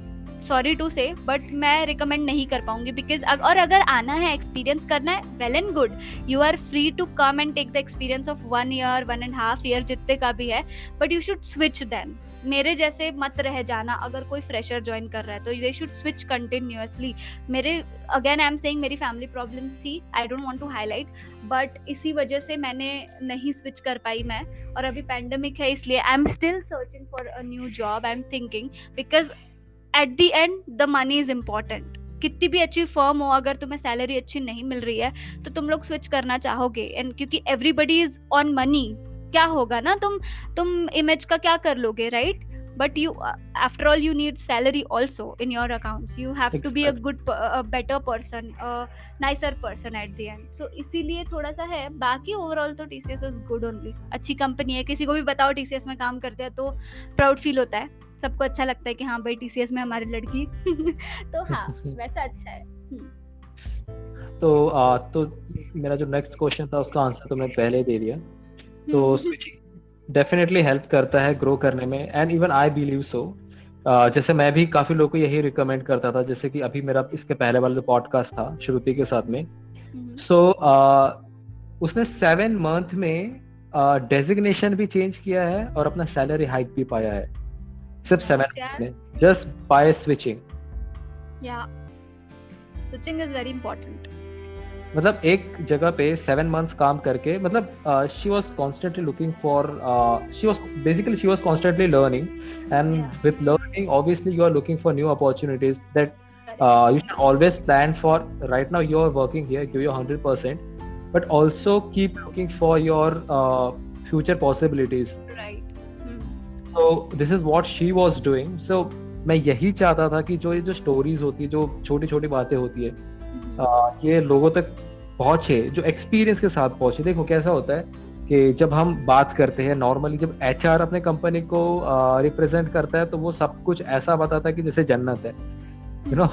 sorry to say but मैं रिकमेंड नहीं कर पाऊँगी बिकॉज़ और अगर आना है एक्सपीरियंस करना है well and good you are free to come and take the experience of one year one and half year जितने का भी है but you should switch then मेरे जैसे मत रह जाना अगर कोई फ्रेशर ज्वाइन कर रहा है तो दे शुड स्विच कंटिन्यूसली मेरे अगेन आई एम सेइंग मेरी फैमिली प्रॉब्लम्स थी I don't want to highlight but इसी वजह से मैंने नहीं स्विच कर पाई मैं, और अभी पैंडमिक है, इसलिए I am still searching for a new job I am thinking because at the end the money is important कितनी भी अच्छी फर्म हो अगर तुम्हें सैलरी अच्छी नहीं मिल रही है तो तुम लोग स्विच करना चाहोगे। एंड क्योंकि एवरीबडी इज़ ऑन मनी क्या होगा ना तुम तुम इमेज का क्या कर लोगे right but you after all you need salary also in your account you have to be a good better person nicer person at the end so इसीलिए थोड़ा सा है बाकी ओवरऑल तो टीसीएस इज़ गुड ओनली अच्छी company है किसी को भी बताओ टीसीएस में काम करते हैं तो प्राउड फील होता है। सबको अच्छा लगता है कि हाँ भाई टीसीएस में हमारी लड़की तो हाँ वैसा अच्छा है। हम्म। तो आ, तो मेरा जो नेक्स्ट क्वेश्चन था उसका आंसर तो मैं पहले दे दिया। तो स्विचिंग डेफिनेटली हेल्प करता है ग्रो करने में and even I believe so जैसे मैं भी काफ़ी लोगों को यही रिकमेंड करता था जैसे कि अभी मेरा इसके पहले वाला पॉडकास्ट था श्रुति के साथ में। सो so, uh, उसने सेवन मंथ में डेजिग्नेशन uh, भी चेंज किया है और अपना सैलरी हाइक भी पाया है। सिर्फ़ सेवन में जस्ट बाय स्विचिंग या स्विचिंग इज़ वेरी इंपॉर्टेंट मतलब एक जगह पे सेवन मंथ्स काम करके मतलब she was constantly looking for she was basically she was constantly learning and with learning obviously you are looking for new opportunities that uh, you should always plan for. Right now you're working here give your 100% but also keep looking for your uh, future possibilities. Right. तो this is what she was doing so मैं यही चाहता था कि जो ये जो stories होती है जो छोटी छोटी बातें होती है uh, ये लोगों तक पहुँचे जो एक्सपीरियंस के साथ पहुँचे। देखो कैसा होता है कि जब हम बात करते हैं नॉर्मली जब एचआर अपने कंपनी को रिप्रेजेंट करता है तो वो सब कुछ ऐसा बताता है कि जैसे जन्नत है you know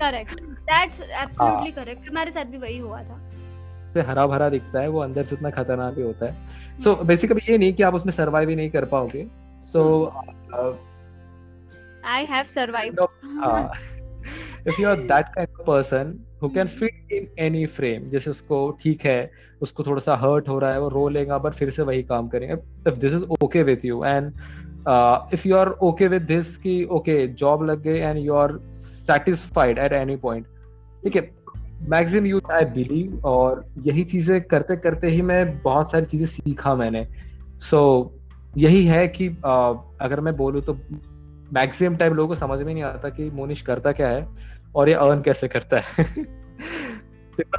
correct that's absolutely correct हमारे साथ भी वही हुआ था। से हरा भरा दिखता है वो अंदर से इतना खतरनाक भी होता है। सो so, बेसिकली ये नहीं कि आप उसमें सर्वाइव ही नहीं कर पाओगे। So, uh, I have survived. Uh, if you are that kind of person who can fit in any frame, जैसे उसको ठीक है उसको थोड़ा सा हर्ट हो रहा है वो रो लेगा बट फिर से वही काम करेंगे। If this is okay with you and if you are okay with this कि ओके जॉब लग गई and you are satisfied at any point ठीक है? मैक्सिम यू आई बिलीव और यही चीज़ें करते करते ही मैं बहुत सारी चीज़ें सीखा मैंने। सो so, यही है कि आ, अगर मैं बोलूँ तो मैक्सिमम टाइम लोगों को समझ में नहीं आता कि मोनिश करता क्या है और ये अर्न कैसे करता है।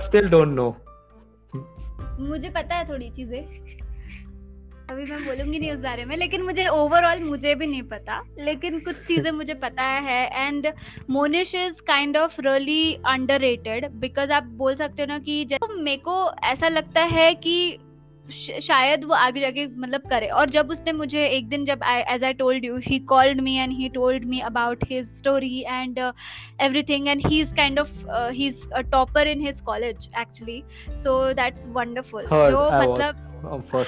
स्टिल डोंट नो मुझे पता है थोड़ी चीज़ें। अभी मैं बोलूँगी नहीं उस बारे में लेकिन मुझे ओवरऑल मुझे भी नहीं पता लेकिन कुछ चीज़ें मुझे पता है and Monish is kind of really under because आप बोल सकते हो ना कि मेरे को ऐसा लगता है कि शायद वो आगे जाके मतलब करे। और जब उसने मुझे एक दिन जब I age I told you he called me and he told me about his story and everything and he is kind of he is a topper in his college actually so that's wonderful जो मतलब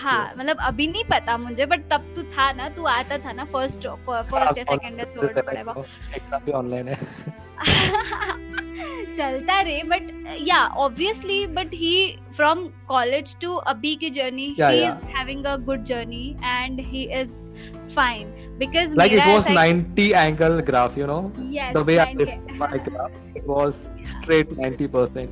हाँ मतलब अभी नहीं पता मुझे but तब तू था ना तू आता था ना फ़र्स्ट फ़र्स्ट या सेकंड या थर्ड एग्ज़ाम भी ऑनलाइन है। चलता रहे but yeah obviously but he from college to अभी की journey he is having a good journey and he is fine because like it was 90 angle graph you know? Yes, the way i my graph it was straight 90 percent.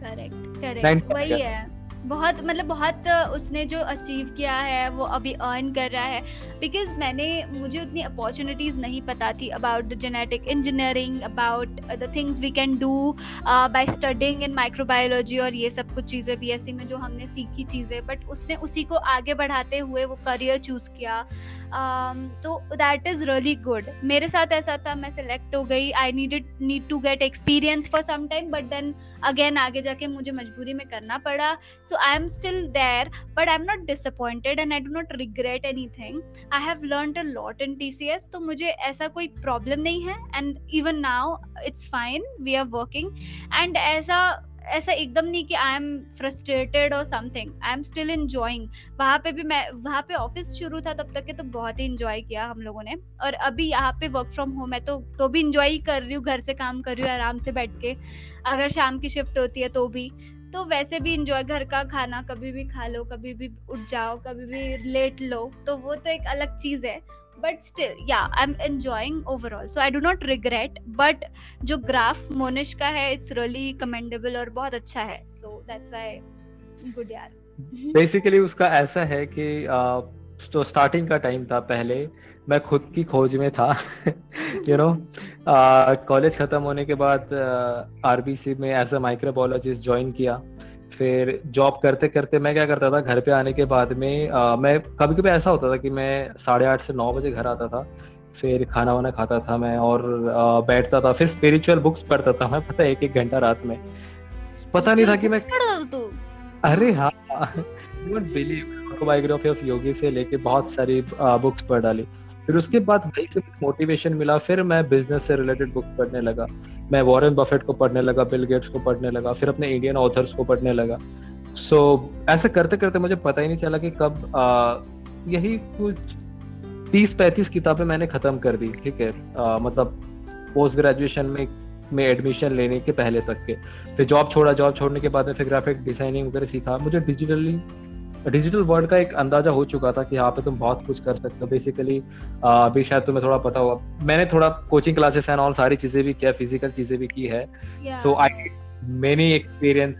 Correct correct. वही है। बहुत मतलब बहुत उसने जो achieve किया है, वो अभी अर्न कर रहा है। बिकॉज़ मैंने, मुझे उतनी अपॉर्चुनिटीज़ नहीं पता थी about the genetic engineering about the things we can do by studying in microbiology और ये सब कुछ चीज़ें बी में जो हमने सीखी चीज़ें। बट उसने उसी को आगे बढ़ाते हुए वो करियर चूज़ किया। तो दैट इज़ रियली गुड मेरे साथ ऐसा था, मैं सिलेक्ट हो गई. I needed need to get experience for some time but then again आगे जाके मुझे मजबूरी में करना पड़ा. So I am still there but I am not disappointed and I do not regret anything I have learn a lot in T C S तो मुझे ऐसा कोई प्रॉब्लम नहीं है. And even now it's fine we are working and ऐसा ऐसा एकदम नहीं कि आई एम फ्रस्ट्रेटेड और something I am still enjoying वहाँ पे भी मैं, वहाँ पे ऑफ़िस शुरू था तब तक के तो बहुत ही इन्जॉय किया हम लोगों ने। और अभी यहाँ पे वर्क फ्रॉम होम है तो तो भी इंजॉय कर रही हूँ, घर से काम कर रही हूँ, आराम से बैठ के। अगर शाम की शिफ्ट होती है तो भी। तो वैसे भी इंजॉय घर का खाना कभी भी खा लो, कभी भी उठ जाओ, कभी भी लेट लो तो वो तो एक अलग चीज़ है। But still yeah I am enjoying overall so I do not regret but जो ग्राफ मोनिश का है इट्स रियली कमेंडेबल और बहुत अच्छा है. सो दैट्स व्हाई गुड यार. बेसिकली उसका ऐसा है कि तो स्टार्टिंग का टाइम था पहले. मैं खुद की खोज में था यू नो कॉलेज खत्म होने के बाद आरबीसी में एज अ माइक्रोबायोलॉजिस्ट ज्वाइन किया. फिर जॉब करते करते मैं क्या करता था घर पे आने के बाद में आ, मैं कभी कभी ऐसा होता था कि मैं साढ़े आठ से नौ बजे घर आता था फिर खाना वाना खाता था मैं और आ, बैठता था फिर स्पिरिचुअल बुक्स पढ़ता था मैं पता एक एक घंटा रात में। पता नहीं था कि मैं अरे हाँ बिलीव बायोग्राफी ऑफ़ योगी से लेके बहुत सारी बुक्स पढ़ डाली। फिर उसके बाद वही से मोटिवेशन मिला फिर मैं बिज़नेस से रिलेटेड बुक पढ़ने लगा। मैं वॉरेन बफेट को पढ़ने लगा बिल गेट्स को पढ़ने लगा फिर अपने इंडियन ऑथर्स को पढ़ने लगा। सो so, ऐसे करते करते मुझे पता ही नहीं चला कि कब आ, यही कुछ तीस पैंतीस किताबें मैंने खत्म कर दी ठीक है? मतलब पोस्ट ग्रेजुएशन में में एडमिशन लेने के पहले तक के। फिर जॉब छोड़ा जॉब छोड़ने के बाद में फिर ग्राफिक डिज़ाइनिंग वगैरह सीखा। मुझे डिजिटली डिजिटल वर्ल्ड का एक अंदाज़ा हो चुका था कि यहाँ पे तुम बहुत कुछ कर सकते हो। बेसिकली अभी शायद तुम्हें थोड़ा पता होगा। मैंने थोड़ा कोचिंग क्लासेस एंड ऑल सारी चीज़ें भी किया फ़िज़िकल चीज़ें भी की है। सो आई मेनी एक्सपीरियंस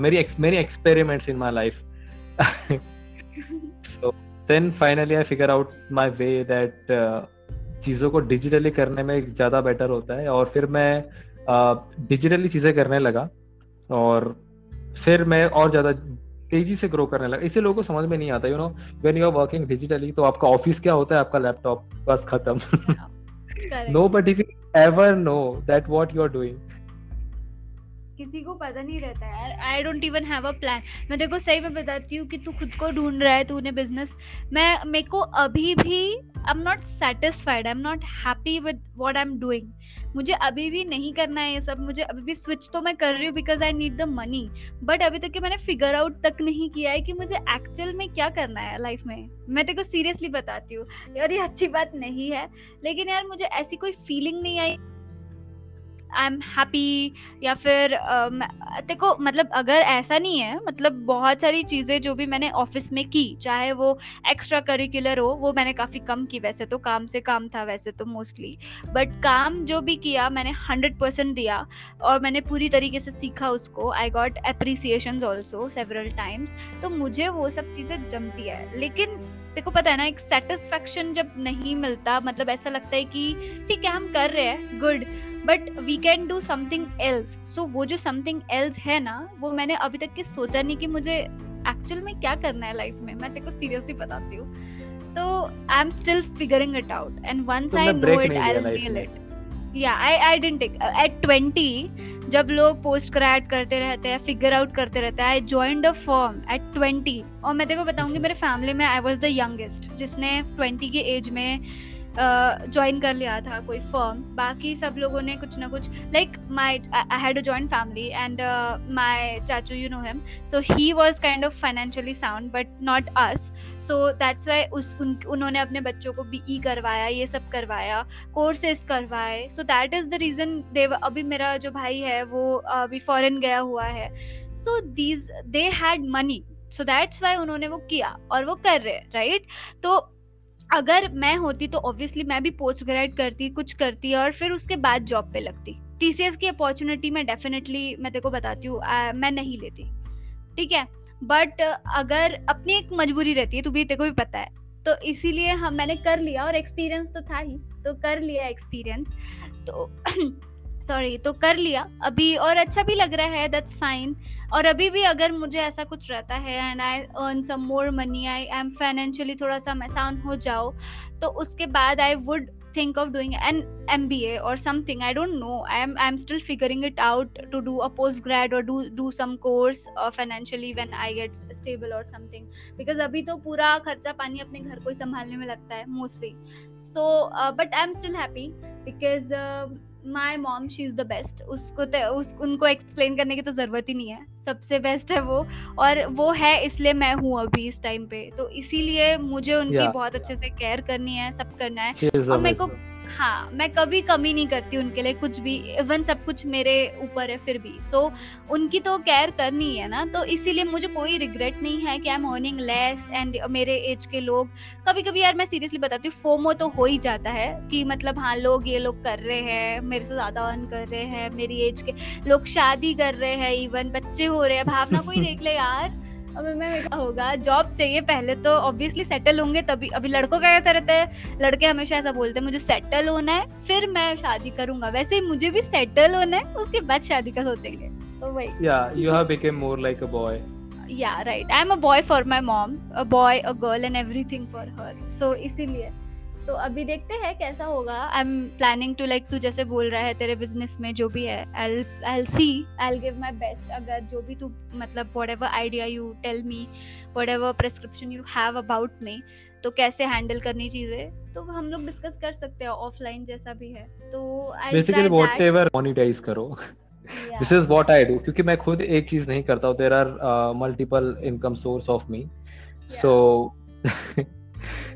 मेरी many experiments in my life so then finally I figure out my way that चीज़ों को डिजिटली करने में ज़्यादा बेटर होता है। और फिर मैं डिजिटली uh, चीज़ें करने लगा। और फिर मैं और ज़्यादा तेज़ी से ग्रो करने लगा। इसे लोगों को समझ में नहीं आता you know when you are working digitally तो आपका ऑफ़िस क्या होता है? आपका लैपटॉप बस खत्म। No but if you ever know that what you are doing किसी को पता नहीं रहता यार I don't even have a plan मैं देखो सही में बताती हूँ कि तू खुद को ढूंढ रहा है, तूने बिज़नेस मैं, मेरे को अभी भी I am not satisfied I am not happy with what I am doing मुझे अभी भी नहीं करना है ये सब. मुझे अभी भी स्विच तो मैं कर रही हूँ because I need the money but अभी तक कि मैंने फिगर आउट तक नहीं किया है कि मुझे एक्चुअल में क्या करना है लाइफ में. मैं तेको सीरियसली बताती हूँ। यार ये अच्छी बात नहीं है। लेकिन यार, मुझे ऐसी कोई फीलिंग नहीं आई। आई एम हैप्पी या फिर देखो मतलब अगर ऐसा नहीं है मतलब बहुत सारी चीज़ें जो भी मैंने ऑफ़िस में की, चाहे वो एक्स्ट्रा करिकुलर हो, वो मैंने काफ़ी कम की वैसे तो काम से काम था वैसे तो मोस्टली बट काम जो भी किया मैंने हंड्रेड परसेंट दिया और मैंने पूरी तरीके से सीखा उसको। I got appreciation also several times तो मुझे वो सब चीज़ें जमती है। लेकिन देखो पता है ना, एक सेटिस्फेक्शन जब नहीं मिलता मतलब ऐसा लगता है कि ठीक है, हम कर रहे हैं good but we can do something else so वो जो समथिंग एल्स है ना वो मैंने अभी तक के सोचा नहीं कि मुझे एक्चुअल में क्या करना है लाइफ में। मैं तेरे को सीरियसली बताती हूँ। तो I am still figuring it out and once I know it I nail it yeah I I didn't take at 20 जब लोग पोस्ट ग्रेड करते रहते हैं फिगर आउट करते रहते हैं I joined a firm at 20 और मैं देखो बताऊँगी मेरे फैमिली में आई वाज द यंगेस्ट जिसने 20 के एज में ज्वाइन कर लिया था कोई फर्म बाकी सब लोगों ने कुछ ना कुछ like my I had a joint family and my चाचू you know him so he was kind of financially sound but not us so that's why उस उन, उन्होंने अपने बच्चों को बी ई करवाया ये सब करवाया कोर्सेज करवाए। So that is the reason Dev अभी मेरा जो भाई है वो अभी फॉरेन गया हुआ है। So these they had money so that's why उन्होंने वो किया और वो कर रहे राइट right? तो अगर मैं होती तो ऑब्वियसली मैं भी पोस्ट ग्रेजुएट करती, कुछ करती और फिर उसके बाद जॉब पे लगती। टीसीएस की अपॉर्चुनिटी मैं डेफिनेटली मैं तेरे को बताती हूँ मैं नहीं लेती। ठीक है? बट अगर अपनी एक मजबूरी रहती है तो भी, तेरे भी पता है। तो इसीलिए हम, मैंने कर लिया और एक्सपीरियंस तो था ही। तो कर लिया एक्सपीरियंस तो सॉरी तो कर लिया। अभी और अच्छा भी लग रहा है दैट्स साइन और अभी भी अगर मुझे ऐसा कुछ रहता है and I earn some more money I am financially थोड़ा सा मैसान हो जाओ तो उसके बाद I would think of doing an M B A और something I don't know I am I am still figuring it out to do a post grad और do do some course financially when I get stable और something because अभी तो पूरा खर्चा पानी अपने घर को ही संभालने में लगता है mostly so but I am still happy because my mom she is the best उसको तो उस उनको एक्सप्लेन करने की तो ज़रूरत ही नहीं है। सबसे बेस्ट है वो। और वो है इसलिए मैं हूँ अभी इस टाइम पे। तो इसीलिए मुझे उनकी yeah. बहुत अच्छे से केयर करनी है सब करना है। और मेरे को हाँ मैं कभी कमी नहीं करती उनके लिए कुछ भी इवन सब कुछ मेरे ऊपर है फिर भी। सो so, उनकी तो केयर करनी है ना तो इसीलिए मुझे कोई रिग्रेट नहीं है कि I am earning less and मेरे एज के लोग कभी कभी यार मैं सीरियसली बताती हूँ फोमो तो हो ही जाता है कि मतलब हाँ लोग ये लोग कर रहे हैं मेरे से ज़्यादा अर्न कर रहे हैं मेरी एज के लोग शादी कर रहे हैं इवन बच्चे हो रहे हैं भावना कोई देख ले यार। अब मैं क्या होगा? जॉब चाहिए पहले तो ऑब्वियसली सेटल होंगे तभी अभी लड़कों का ऐसा रहता है लड़के हमेशा ऐसा बोलते हैं मुझे सेटल होना है फिर मैं शादी करूँगा। वैसे ही मुझे भी सेटल होना है उसके बाद शादी का सोचेंगे। तो वही yeah you have become more like a boy yeah right I am a boy for my mom a boy a girl and everything for her so इसीलिए। तो अभी देखते हैं कैसा होगा। I am planning to like तू जैसे बोल रहा है तेरे बिज़नेस में जो भी है आई आई सी आई गिव माई बेस्ट अगर जो भी तू मतलब whatever idea you tell me whatever prescription you have about me तो कैसे हैंडल करनी चीज़ें तो हम लोग डिस्कस कर सकते हैं ऑफलाइन जैसा भी है। तो बेसिकली व्हाटएवर मोनेटाइज करो। This is what I do क्योंकि मैं खुद एक चीज़ नहीं करता हूँ। There are multiple income source of me so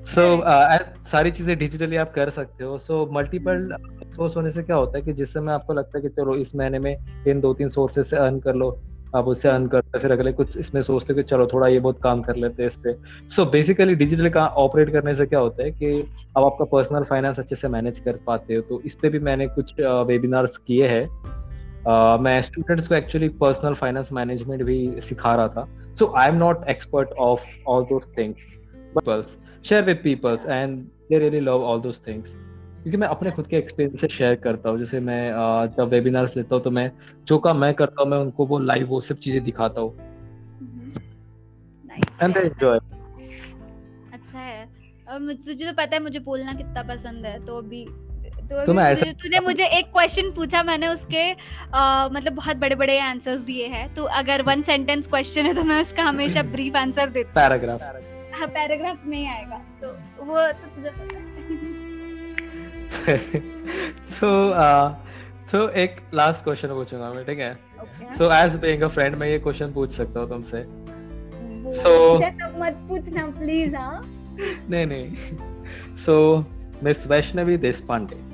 so uh, सारी चीज़ें डिजिटली आप कर सकते हो। सो मल्टीपल सोर्स होने से क्या होता है कि जिस समय आपको लगता है कि चलो इस महीने में इन दो तीन सोर्सेज से अर्न कर लो आप उससे अर्न करते फिर अगले कुछ इसमें सोचते कि चलो थोड़ा ये बहुत काम कर लेते हैं इससे। सो बेसिकली डिजिटल का ऑपरेट करने से क्या होता है कि आप आपका पर्सनल फाइनेंस अच्छे से मैनेज कर पाते हो। तो इस पर भी मैंने कुछ वेबिनार्स किए हैं। uh, मैं स्टूडेंट्स को एक्चुअली पर्सनल फाइनेंस मैनेजमेंट भी सिखा रहा था। So I am not expert of all those things share with peoples and they really love all those things क्योंकि मैं अपने खुद के एक्सपीरियंस से शेयर करता हूँ। जैसे मैं जब वेबिनार्स लेता हूँ तो मैं जो काम मैं करता हूँ मैं उनको वो लाइव वो सब चीज़ें दिखाता हूँ। एंड दे एंजॉय अच्छा है। और तुझे तो पता है मुझे बोलना कितना पसंद है। तो अभी तो, तो मैं तूने मुझे एक क्वेश्चन पूछा मैंने उसके आ, मतलब बहुत बड़े बड़े आंसर्स दिए हैं। तो अगर वन सेंटेंस क्वेश्चन है तो मैं उसका हमेशा ब्रीफ आंसर देती पैराग्राफ पैराग्राफ में ही आएगा। तो वो तो तुझे पता है। तो तो एक लास्ट क्वेश्चन पूछूँगा मैं ठीक है? So as being a friend मैं ये क्वेश्चन पूछ सकता हूँ तुमसे। सो मत पूछना प्लीज़ हाँ। नहीं नहीं। सो मिस वैष्णवी देश पांडे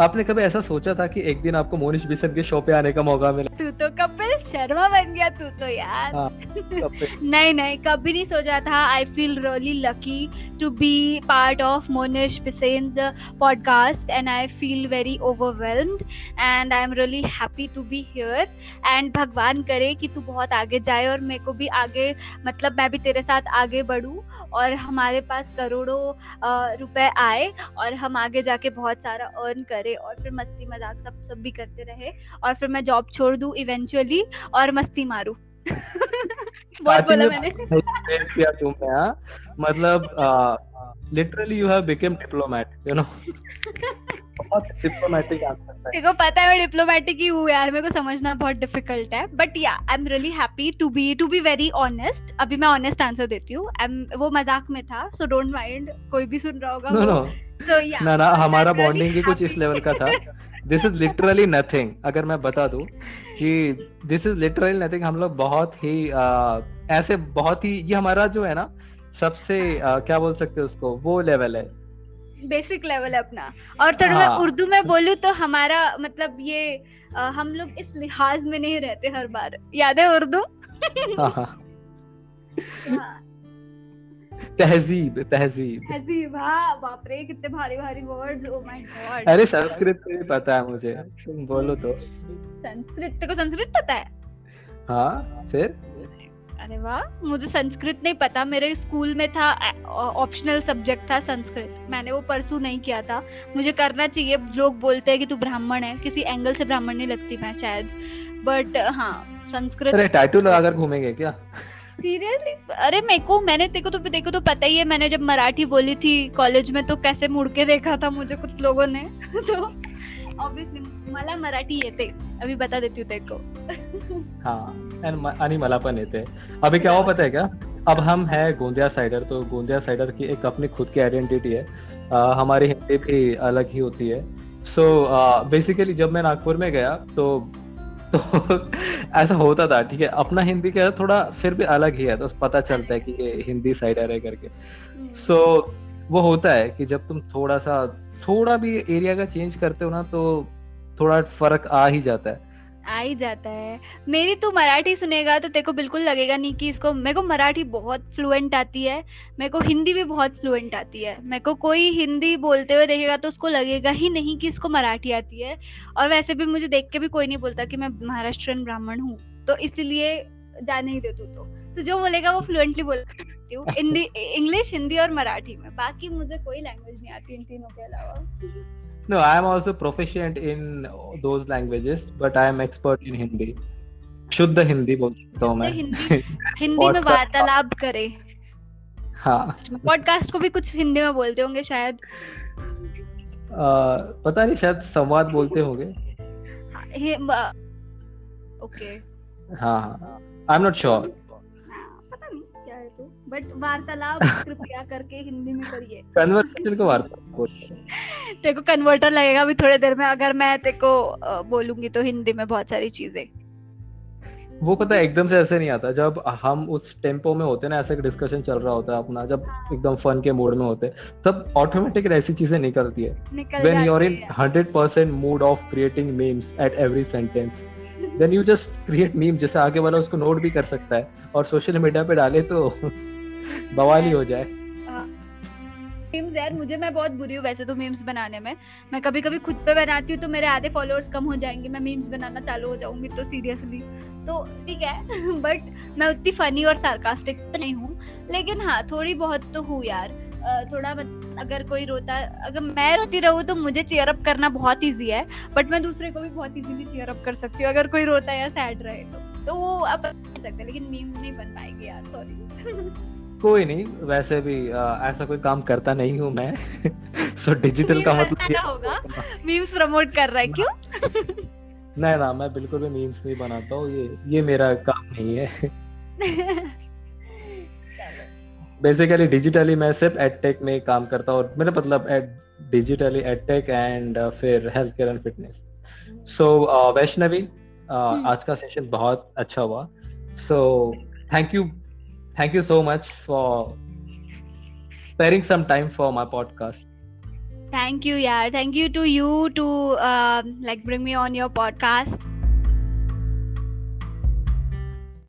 आपने कभी ऐसा सोचा था कि एक दिन आपको मोनिश बिसन के शो पे आने का मौका मिला? तू कपिल शर्मा बन गया तू तो यार हाँ. नहीं नहीं कभी नहीं सोचा था I feel really lucky to be part of Monish पिसेन्स podcast and I feel very overwhelmed and I am really happy to be here and भगवान करे कि तू बहुत आगे जाए और मेरे को भी आगे मतलब मैं भी तेरे साथ आगे बढ़ूँ और हमारे पास करोड़ों रुपए आए और हम आगे जाके बहुत सारा अर्न करें और फिर मस्ती मज़ाक सब सब भी करते रहे और फिर मैं जॉब छोड़ दूँ इवेंचुअली और मस्ती मारूँ। बहुत बोला मैंने। किया तुमने हाँ। मतलब literally you have become diplomat you know बहुत डिप्लोमेटिक आंसर है। देखो पता है मैं डिप्लोमेटिक ही हूँ यार मेरे को समझना बहुत डिफ़िकल्ट है। But yeah I am really happy to be to be very honest अभी मैं ऑनेस्ट आंसर देती हूँ। वो मज़ाक में था सो डोंट माइंड कोई भी सुन रहा होगा नो नो so, yeah, ना ना हमारा बॉन्डिंग ही कुछ इस लेवल का था। दिस इज़ लिटरली नथिंग अगर मैं बता दूँ कि दिस इज़ लिटरली नथिंग हम लोग बहुत ही आ, ऐसे बहुत ही ये हमारा जो है ना सबसे आ, क्या बोल सकते हैं उसको वो लेवल है। बेसिक लेवल है अपना। और थोड़ा हाँ. मैं उर्दू में बोलूँ तो हमारा मतलब ये आ, हम लोग इस लिहाज में नहीं रहते हर बार। याद है उर्दू? हाँ, हाँ. तहजीब तहजीब। तहजीब हाँ बाप रे कितने भारी भारी वर्ड्स ओ माय गॉड अरे संस्कृत भी पता है मुझे। तुम बोलो तो। संस्कृत तेरे को संस्कृत पता है? हाँ फिर? अरे वाह मुझे संस्कृत नहीं पता। मेरे स्कूल में था ऑप्शनल सब्जेक्ट था संस्कृत। मैंने वो परसू नहीं किया था। मुझे करना चाहिए। लोग बोलते हैं कि तू ब्राह्मण है। किसी एंगल से ब्राह्मण नहीं लगती मैं शायद। बट हाँ संस्कृत अरे टैटू लगाकर घूमेंगे क्या? सीरियसली? अरे मेरे को मैंने देखो तो देखो तो पता ही है मैंने जब मराठी बोली थी कॉलेज में तो कैसे मुड़ के देखा था मुझे कुछ लोगों ने? तो ऑब्वियसली मला मराठी येते. अभी बता देती हूँ तेरे को. हाँ आणि मला पण येते. अभी क्या हुआ पता है क्या? अब हम है गोंदिया साइडर तो गोंदिया साइडर की एक अपनी खुद की आइडेंटिटी है. आ, हमारी हिंदी भी अलग ही होती है. सो so, बेसिकली जब मैं नागपुर में गया तो तो ऐसा होता था ठीक है? अपना हिंदी क्या थोड़ा फिर भी अलग ही है तो पता चलता है कि ये हिंदी साइड है करके। सो so, वो होता है कि जब तुम थोड़ा सा थोड़ा भी एरिया का चेंज करते हो ना तो थोड़ा फ़र्क आ ही जाता है। आ ही जाता है। मेरी तो मराठी सुनेगा तो तेरे को बिल्कुल लगेगा नहीं कि इसको मेरे को मराठी बहुत फ्लुएंट आती है मेरे को हिंदी भी बहुत फ्लुएंट आती है। मेरे को कोई हिंदी बोलते हुए देखेगा तो उसको लगेगा ही नहीं कि इसको मराठी आती है। और वैसे भी मुझे देख के भी कोई नहीं बोलता कि मैं महाराष्ट्रन ब्राह्मण हूँ तो इसलिए जाने ही दे तू तो। तो जो बोलेगा वो फ्लुएंटली बोल सकती हूँ। इंग्लिश हिंदी और मराठी में। बाकी मुझे कोई लैंग्वेज नहीं आती इन तीनों के अलावा। No, I am also proficient in those languages, but I am expert in Hindi. शुद्ध हिंदी बोल सकता हूँ मैं। हिंदी, हिंदी में वार्तालाप करे। हाँ। पॉडकास्ट को भी कुछ हिंदी में बोलते होंगे शायद। आ, पता नहीं शायद संवाद बोलते होंगे। ओके। हाँ हाँ। I am not sure but वार्तालाप कृपया करके हिंदी में करिए। कन्वर्सेशन को वार्तालाप तेरे को कन्वर्टर लगेगा अभी थोड़ी देर में अगर मैं तेरे को बोलूँगी तो हिंदी में बहुत सारी चीज़ें। वो पता है एकदम से ऐसे नहीं आता। जब हम उस टेंपो में होते ना ऐसे डिस्कशन चल रहा होता है अपना जब एकदम फन के मूड में होते तब ऑटोमेटिक ऐसी चीज़ें निकलती है। When you are in 100% mood of creating memes at every sentence then you just create meme जैसे आगे वाला उसको नोट भी कर सकता है और सोशल मीडिया पे डाले तो बवाली हो जाए। मीम्स यार, मुझे मैं बहुत बुरी हूँ वैसे तो मीम्स बनाने में। मैं कभी कभी खुद पे बनाती हूँ तो मेरे आधे फॉलोअर्स कम हो जाएँगे। मैं मीम्स बनाना चालू हो जाऊँगी तो सीरियसली तो ठीक है बट मैं उतनी फनी और सार्कास्टिक तो नहीं हूँ। लेकिन हाँ थोड़ी बहुत तो हूँ यार। थोड़ा मत, अगर कोई रोता, अगर मैं रोती रहूँ तो मुझे चेयर अप करना बहुत ईजी है। बट मैं दूसरे को भी बहुत इजीली चेयर अप कर सकती हूँ। अगर कोई रोता है या सैड रहे तो। तो वो अब सकते लेकिन मीम नहीं बन पाएगी यार सॉरी कोई नहीं वैसे भी आ, ऐसा कोई काम करता नहीं हूँ मैं। सो डिजिटल का मतलब ये होगा। मीम्स प्रमोट कर रहा है क्यों? नहीं ना मैं बिल्कुल भी मीम्स नहीं बनाता हूँ ये ये मेरा काम नहीं है। बेसिकली डिजिटली मैं सिर्फ़ एडटेक में काम करता हूँ मेरा मतलब एड डिजिटली एडटेक एंड फिर health care and fitness so Vaishnavi आज का सेशन बहुत अच्छा हुआ। So thank you thank you so much for sparing some time for my podcast. Thank you yeah thank you to you to uh, like bring me on your podcast.